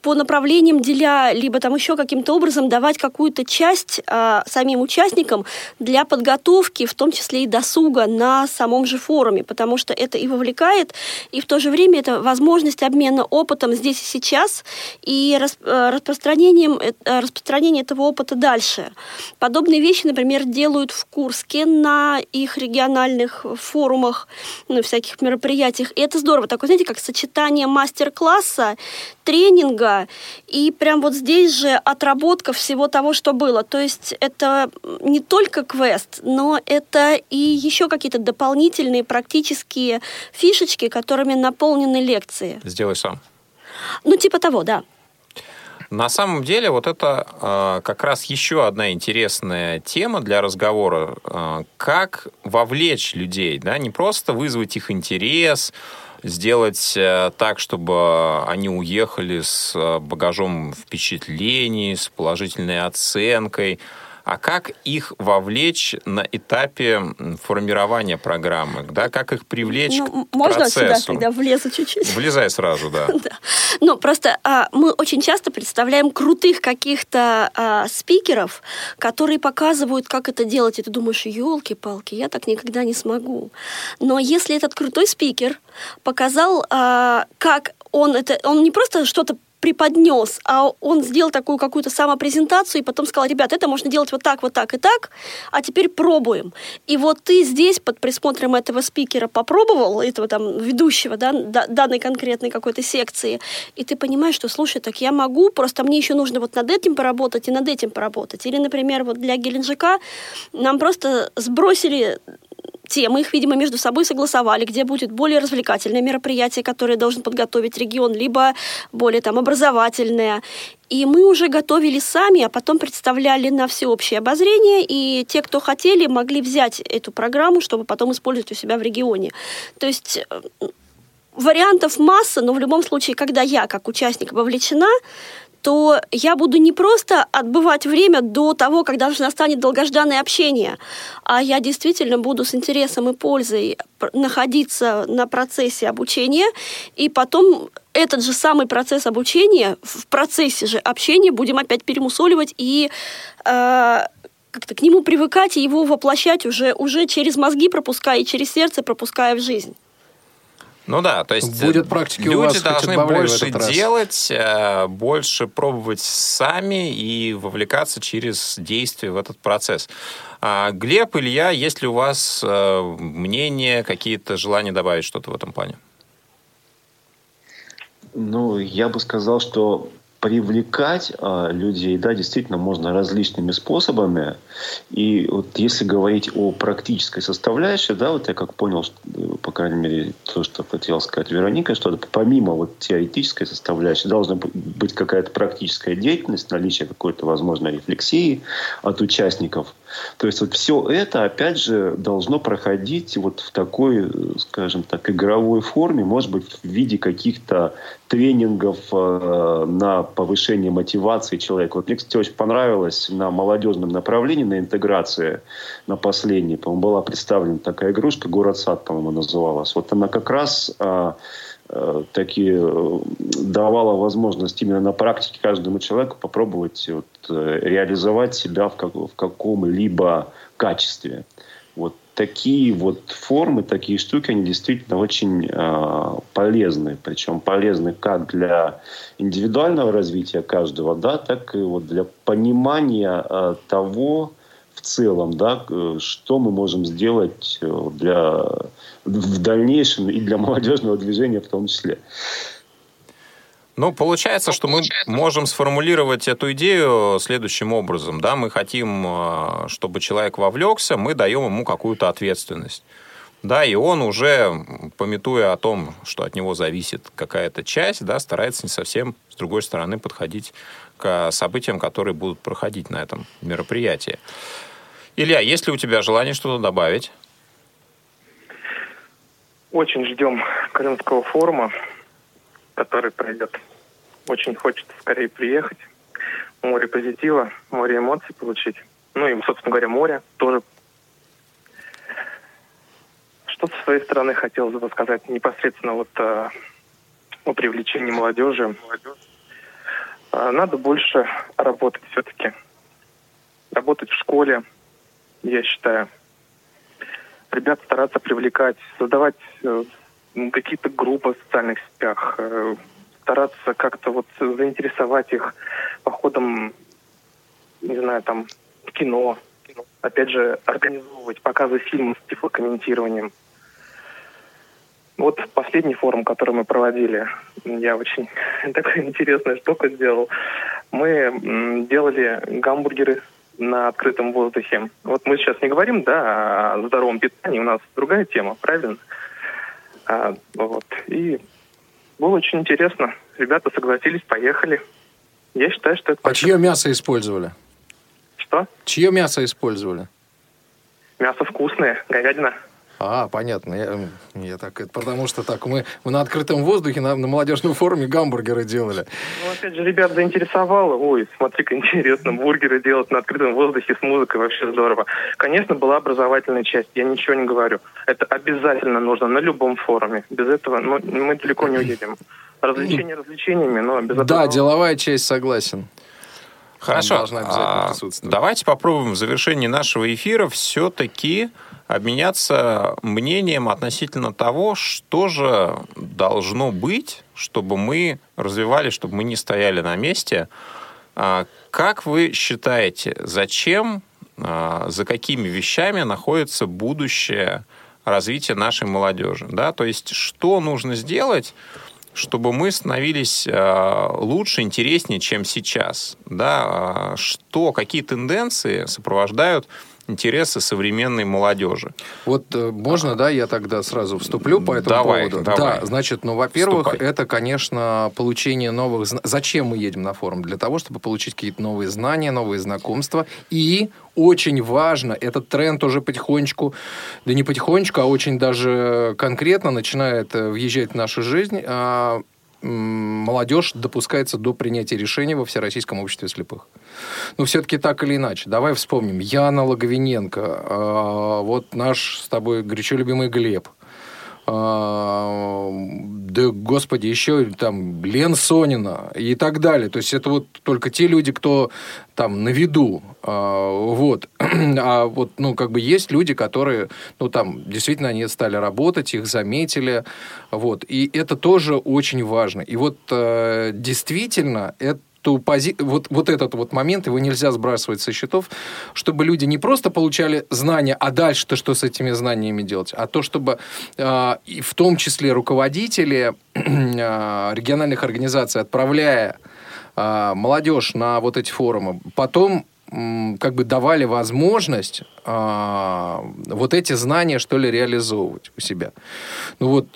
по направлениям деля, либо там еще каким-то образом давать какую-то часть а, самим участникам для подготовки, в том числе и досуга на самом же форуме, потому что это и вовлекает, и в то же время это возможность обмена опытом здесь и сейчас, и э, распространения распространением, э, распространение этого опыта дальше. Подобные вещи, например, делают в Курске на их региональных форумах, на всяких мероприятиях. И это здорово. Такое, знаете, как сочетание мастер-класса, тренинга и прям вот здесь же отработка всего того, что было. То есть это не только квест, но это и еще какие-то дополнительные практические фишечки, которыми наполнены лекции. Сделай сам. Ну, типа того, да. На самом деле, вот это э, как раз еще одна интересная тема для разговора. Э, как вовлечь людей, да, не просто вызвать их интерес, сделать э, так, чтобы они уехали с э, багажом впечатлений, с положительной оценкой, а как их вовлечь на этапе формирования программы, да, как их привлечь ну, к можно процессу? сюда тогда влезу чуть-чуть? Влезай сразу, да. Да. Ну, просто а, мы очень часто представляем крутых каких-то а, спикеров, которые показывают, как это делать, и ты думаешь, елки-палки, я так никогда не смогу. Но если этот крутой спикер показал, а, как он это, он не просто что-то преподнес, а он сделал такую какую-то самопрезентацию и потом сказал, ребят, это можно делать вот так, вот так и так, а теперь пробуем. И вот ты здесь под присмотром этого спикера попробовал, этого там ведущего, да, да- данной конкретной какой-то секции, и ты понимаешь, что, слушай, так я могу, просто мне еще нужно вот над этим поработать и над этим поработать. Или, например, вот для Геленджика нам просто сбросили темы, их, видимо, между собой согласовали, где будет более развлекательное мероприятие, которое должен подготовить регион, либо более там образовательное. И мы уже готовили сами, а потом представляли на всеобщее обозрение, и те, кто хотели, могли взять эту программу, чтобы потом использовать у себя в регионе. То есть э, вариантов масса, но в любом случае, когда я как участник вовлечена, то я буду не просто отбывать время до того, когда уже настанет долгожданное общение, а я действительно буду с интересом и пользой находиться на процессе обучения, и потом этот же самый процесс обучения в процессе же общения будем опять перемусоливать и э, как-то к нему привыкать и его воплощать уже, уже через мозги пропуская и через сердце пропуская в жизнь. Ну да, то есть Будет э, практики у люди вас, хоть должны больше раз. делать, э, больше пробовать сами и вовлекаться через действие в этот процесс. А, Глеб, Илья, есть ли у вас э, мнение, какие-то желания добавить что-то в этом плане? Ну, я бы сказал, что привлекать а, людей, да, действительно можно различными способами. И вот если говорить о практической составляющей, да, вот я как понял, что, э, по крайней мере, то, что хотела сказать Вероника, что помимо вот теоретической составляющей должна быть какая-то практическая деятельность, наличие какой-то, возможно, рефлексии от участников. То есть вот все это, опять же, должно проходить вот в такой, скажем так, игровой форме, может быть, в виде каких-то тренингов э, на повышение мотивации человека. Вот мне, кстати, очень понравилось на молодежном направлении, на интеграции, на последней, по-моему, была представлена такая игрушка «Город-сад», по-моему, называлась. Вот она как раз э, такие э, давала возможность именно на практике каждому человеку попробовать вот, э, реализовать себя в, как- в каком-либо качестве. Вот такие вот формы, такие штуки, они действительно очень э, полезны. Причем полезны как для индивидуального развития каждого, да, так и вот для понимания э, того в целом, да, э, что мы можем сделать э, для, в дальнейшем и для молодежного движения в том числе. Ну, получается, что мы можем сформулировать эту идею следующим образом. Да? Мы хотим, э, чтобы человек вовлекся, мы даем ему какую-то ответственность. Да, и он уже, пометуя о том, что от него зависит какая-то часть, да, старается не совсем с другой стороны подходить к событиям, которые будут проходить на этом мероприятии. Илья, есть ли у тебя желание что-то добавить? Очень ждем Крымского форума, который пройдет. Очень хочется скорее приехать. Море позитива, море эмоций получить. Ну и, собственно говоря, море тоже. Что со своей стороны хотелось бы сказать непосредственно вот э, о привлечении молодежи. Э, Надо больше работать все-таки. Работать в школе, я считаю ребят стараться привлекать, создавать э, какие-то группы в социальных сетях, э, стараться как-то вот заинтересовать их, поход походом, не знаю, там, в кино. Опять же, организовывать показы фильмов с тифлокомментированием. Вот последний форум, который мы проводили, я очень такая интересная штука сделал. Мы делали гамбургеры на открытом воздухе. Вот мы сейчас не говорим, да, о здоровом питании, у нас другая тема, правильно? А, вот. И было очень интересно. Ребята согласились, поехали. Я считаю, что это... А чье мясо использовали? Что? Чье мясо использовали? Мясо вкусное, говядина. А, понятно. Я, я так, это потому что так, мы, мы на открытом воздухе на, на молодежном форуме гамбургеры делали. Ну, опять же, ребят заинтересовало. Ой, смотри-ка, интересно, бургеры делать на открытом воздухе с музыкой, вообще здорово. Конечно, была образовательная часть, я ничего не говорю. Это обязательно нужно на любом форуме. Без этого ну, мы далеко не уедем. Развлечения развлечениями, но без Да, образования- деловая часть, согласен. Хорошо. должна обязательно А, присутствовать. Давайте попробуем в завершении нашего эфира все-таки обменяться мнением относительно того, что же должно быть, чтобы мы развивались, чтобы мы не стояли на месте. А, Как вы считаете, зачем, а, за какими вещами находится будущее развития нашей молодежи? Да? То есть, что нужно сделать, чтобы мы становились э, лучше, интереснее, чем сейчас. Да? А, Что, какие тенденции сопровождают интересы современной молодежи? Вот э, можно, да, я тогда сразу вступлю по этому Давай, поводу? давай. Да, значит, ну, во-первых, Вступай. это, конечно, получение новых... Зачем мы едем на форум? Для того, чтобы получить какие-то новые знания, новые знакомства. И очень важно, этот тренд уже потихонечку, да не потихонечку, а очень даже конкретно начинает э, въезжать в нашу жизнь. Молодежь допускается до принятия решений во Всероссийском обществе слепых. Ну, все-таки так или иначе. Давай вспомним. Яна Логовиненко, а, вот наш с тобой горячо любимый Глеб. А, да, господи, еще там Лен Сонина и так далее. То есть это вот только те люди, кто там на виду. А, вот. А вот, ну, как бы есть люди, которые, ну, там, действительно, они стали работать, их заметили. Вот. И это тоже очень важно. И вот э, действительно, это ту пози... вот, вот этот вот момент, его нельзя сбрасывать со счетов, чтобы люди не просто получали знания, а дальше-то что с этими знаниями делать, а то, чтобы э, и в том числе руководители э, региональных организаций, отправляя э, молодежь на вот эти форумы, потом как бы давали возможность э, вот эти знания, что ли, реализовывать у себя. Ну вот,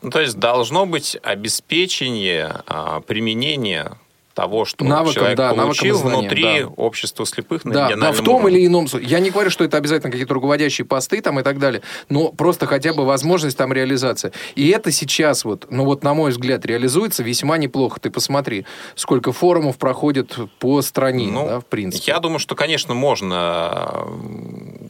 Ну, то есть должно быть обеспечение а, применения того, что Навыком, человек да, навыком получил знанием, внутри да. общества слепых на Да, региональном в том уровне. или ином. Я не говорю, что это обязательно какие-то руководящие посты там и так далее, но просто хотя бы возможность там реализации. И это сейчас вот, ну вот на мой взгляд, реализуется весьма неплохо. Ты посмотри, сколько форумов проходит по стране, Ну, да, в принципе. Я думаю, что, конечно, можно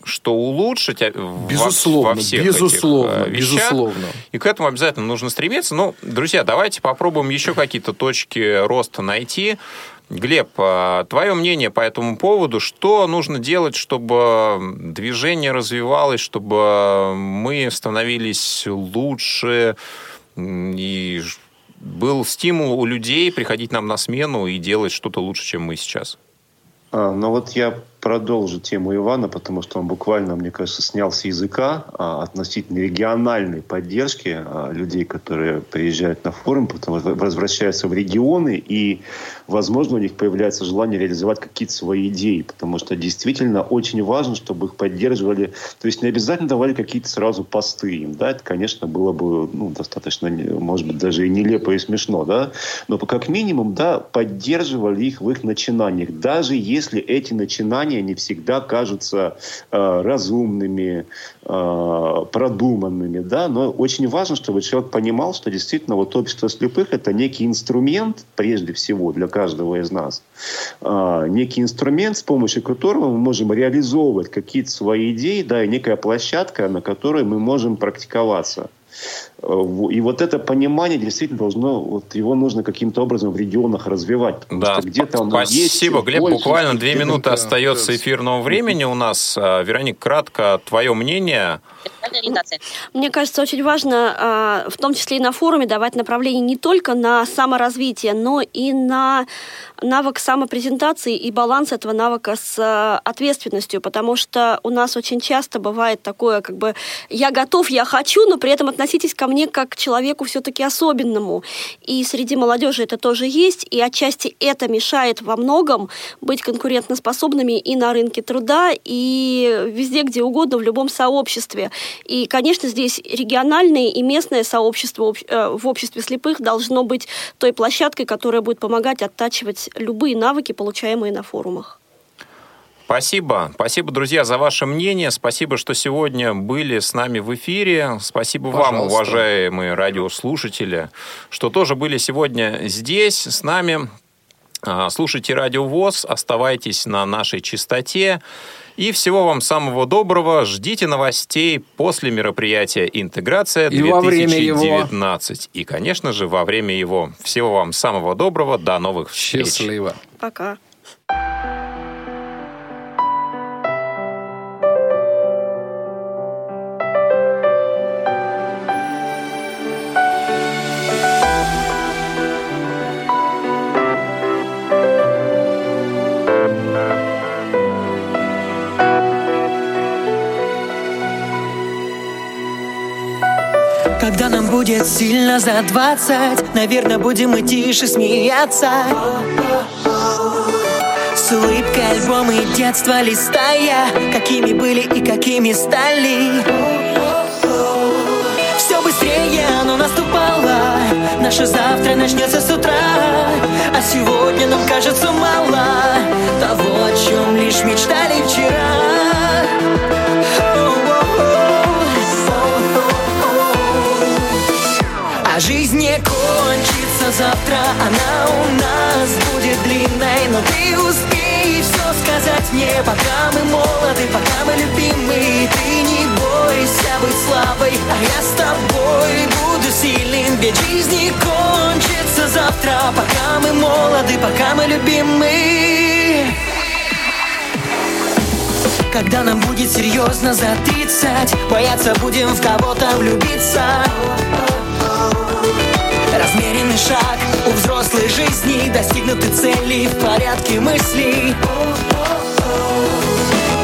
что улучшить а, во- Безусловно, во всех безусловно, этих, вещах. безусловно. И к этому обязательно нужно стремиться. Ну, друзья, давайте попробуем еще какие-то точки роста найти. Глеб, а, твое мнение по этому поводу, что нужно делать, чтобы движение развивалось, чтобы мы становились лучше и был стимул у людей приходить нам на смену и делать что-то лучше, чем мы сейчас? А, ну вот я продолжу тему Ивана, потому что он буквально, мне кажется, снял с языка а, относительно региональной поддержки а, людей, которые приезжают на форум, потому что возвращаются в регионы, и, возможно, у них появляется желание реализовать какие-то свои идеи, потому что действительно очень важно, чтобы их поддерживали. То есть не обязательно давали какие-то сразу посты им, да, это, конечно, было бы ну, достаточно, может быть, даже и нелепо и смешно, да, но как минимум, да, поддерживали их в их начинаниях, даже если эти начинания не всегда кажутся э, разумными, э, продуманными, да, но очень важно, чтобы человек понимал, что действительно вот общество слепых это некий инструмент, прежде всего, для каждого из нас, Э, некий инструмент, с помощью которого мы можем реализовывать какие-то свои идеи, да, и некая площадка, на которой мы можем практиковаться. И вот это понимание действительно должно, вот его нужно каким-то образом в регионах развивать. Да, где-то оно есть, спасибо, Глеб. больше, Буквально две минуты остается эфирного времени у нас. А, Вероник, кратко, твое мнение. Мне кажется, очень важно, а, в том числе и на форуме, давать направление не только на саморазвитие, но и на навык самопрезентации и баланс этого навыка с э, ответственностью, потому что у нас очень часто бывает такое, как бы, я готов, я хочу, но при этом относитесь ко мне как человеку все-таки особенному. И среди молодежи это тоже есть, и отчасти это мешает во многом быть конкурентоспособными и на рынке труда, и везде, где угодно, в любом сообществе. И, конечно, здесь региональное и местное сообщество э, в обществе слепых должно быть той площадкой, которая будет помогать оттачивать любые навыки, получаемые на форумах. Спасибо. Спасибо, друзья, за ваше мнение. Спасибо, что сегодня были с нами в эфире. Спасибо Пожалуйста. вам, уважаемые радиослушатели, что тоже были сегодня здесь с нами. А, Слушайте Радио ВОЗ, оставайтесь на нашей частоте. И всего вам самого доброго. Ждите новостей после мероприятия «Интеграция И во время его. 2019». И, конечно же, во время его. Всего вам самого доброго. До новых встреч. Счастливо. Пока. Будет сильно за двадцать. Наверное, будем мы тише смеяться. С улыбкой альбомы детства листая Какими были и какими стали. Все быстрее оно наступало. Наше завтра начнется с утра. А сегодня нам кажется мало Того, о чем лишь мечтали вчера не кончится завтра, она у нас будет длинной Но ты успей все сказать мне, пока мы молоды, пока мы любимы Ты не бойся быть слабой, а я с тобой буду сильным. Ведь жизнь не кончится завтра, пока мы молоды, пока мы любимы. Когда нам будет серьезно за 30 Бояться будем в кого-то влюбиться Размеренный шаг у взрослой жизни. Достигнуты цели в порядке мыслей.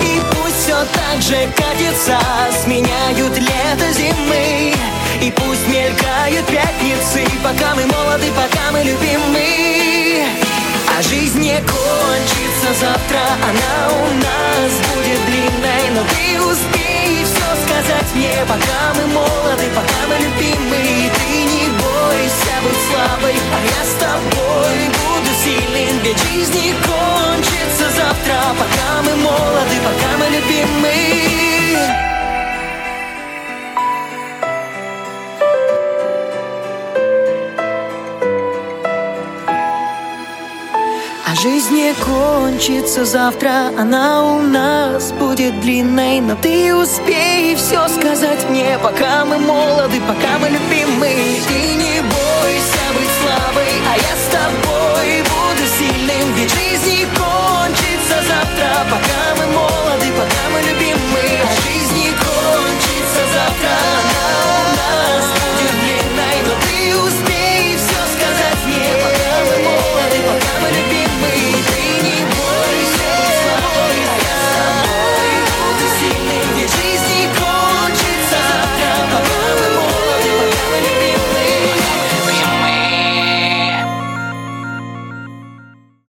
И пусть все так же катится. Сменяют лето зимы. И пусть мелькают пятницы. Пока мы молоды, пока мы любимы. А жизнь не кончится завтра, она у нас будет длинной. Но ты успей все сказать мне, пока мы молоды, пока мы любимы. Ты не бойся быть слабой, а я с тобой буду сильным Ведь жизнь не кончится завтра, пока мы молоды, пока мы любимы. А жизнь не кончится завтра, она у нас будет длинной. Но ты успей все сказать мне, пока мы молоды, пока мы любимы. Ты не бойся быть слабой, а я с тобой буду сильным. Ведь жизнь не кончится завтра, пока мы молоды, пока мы любимы А жизнь не кончится завтра,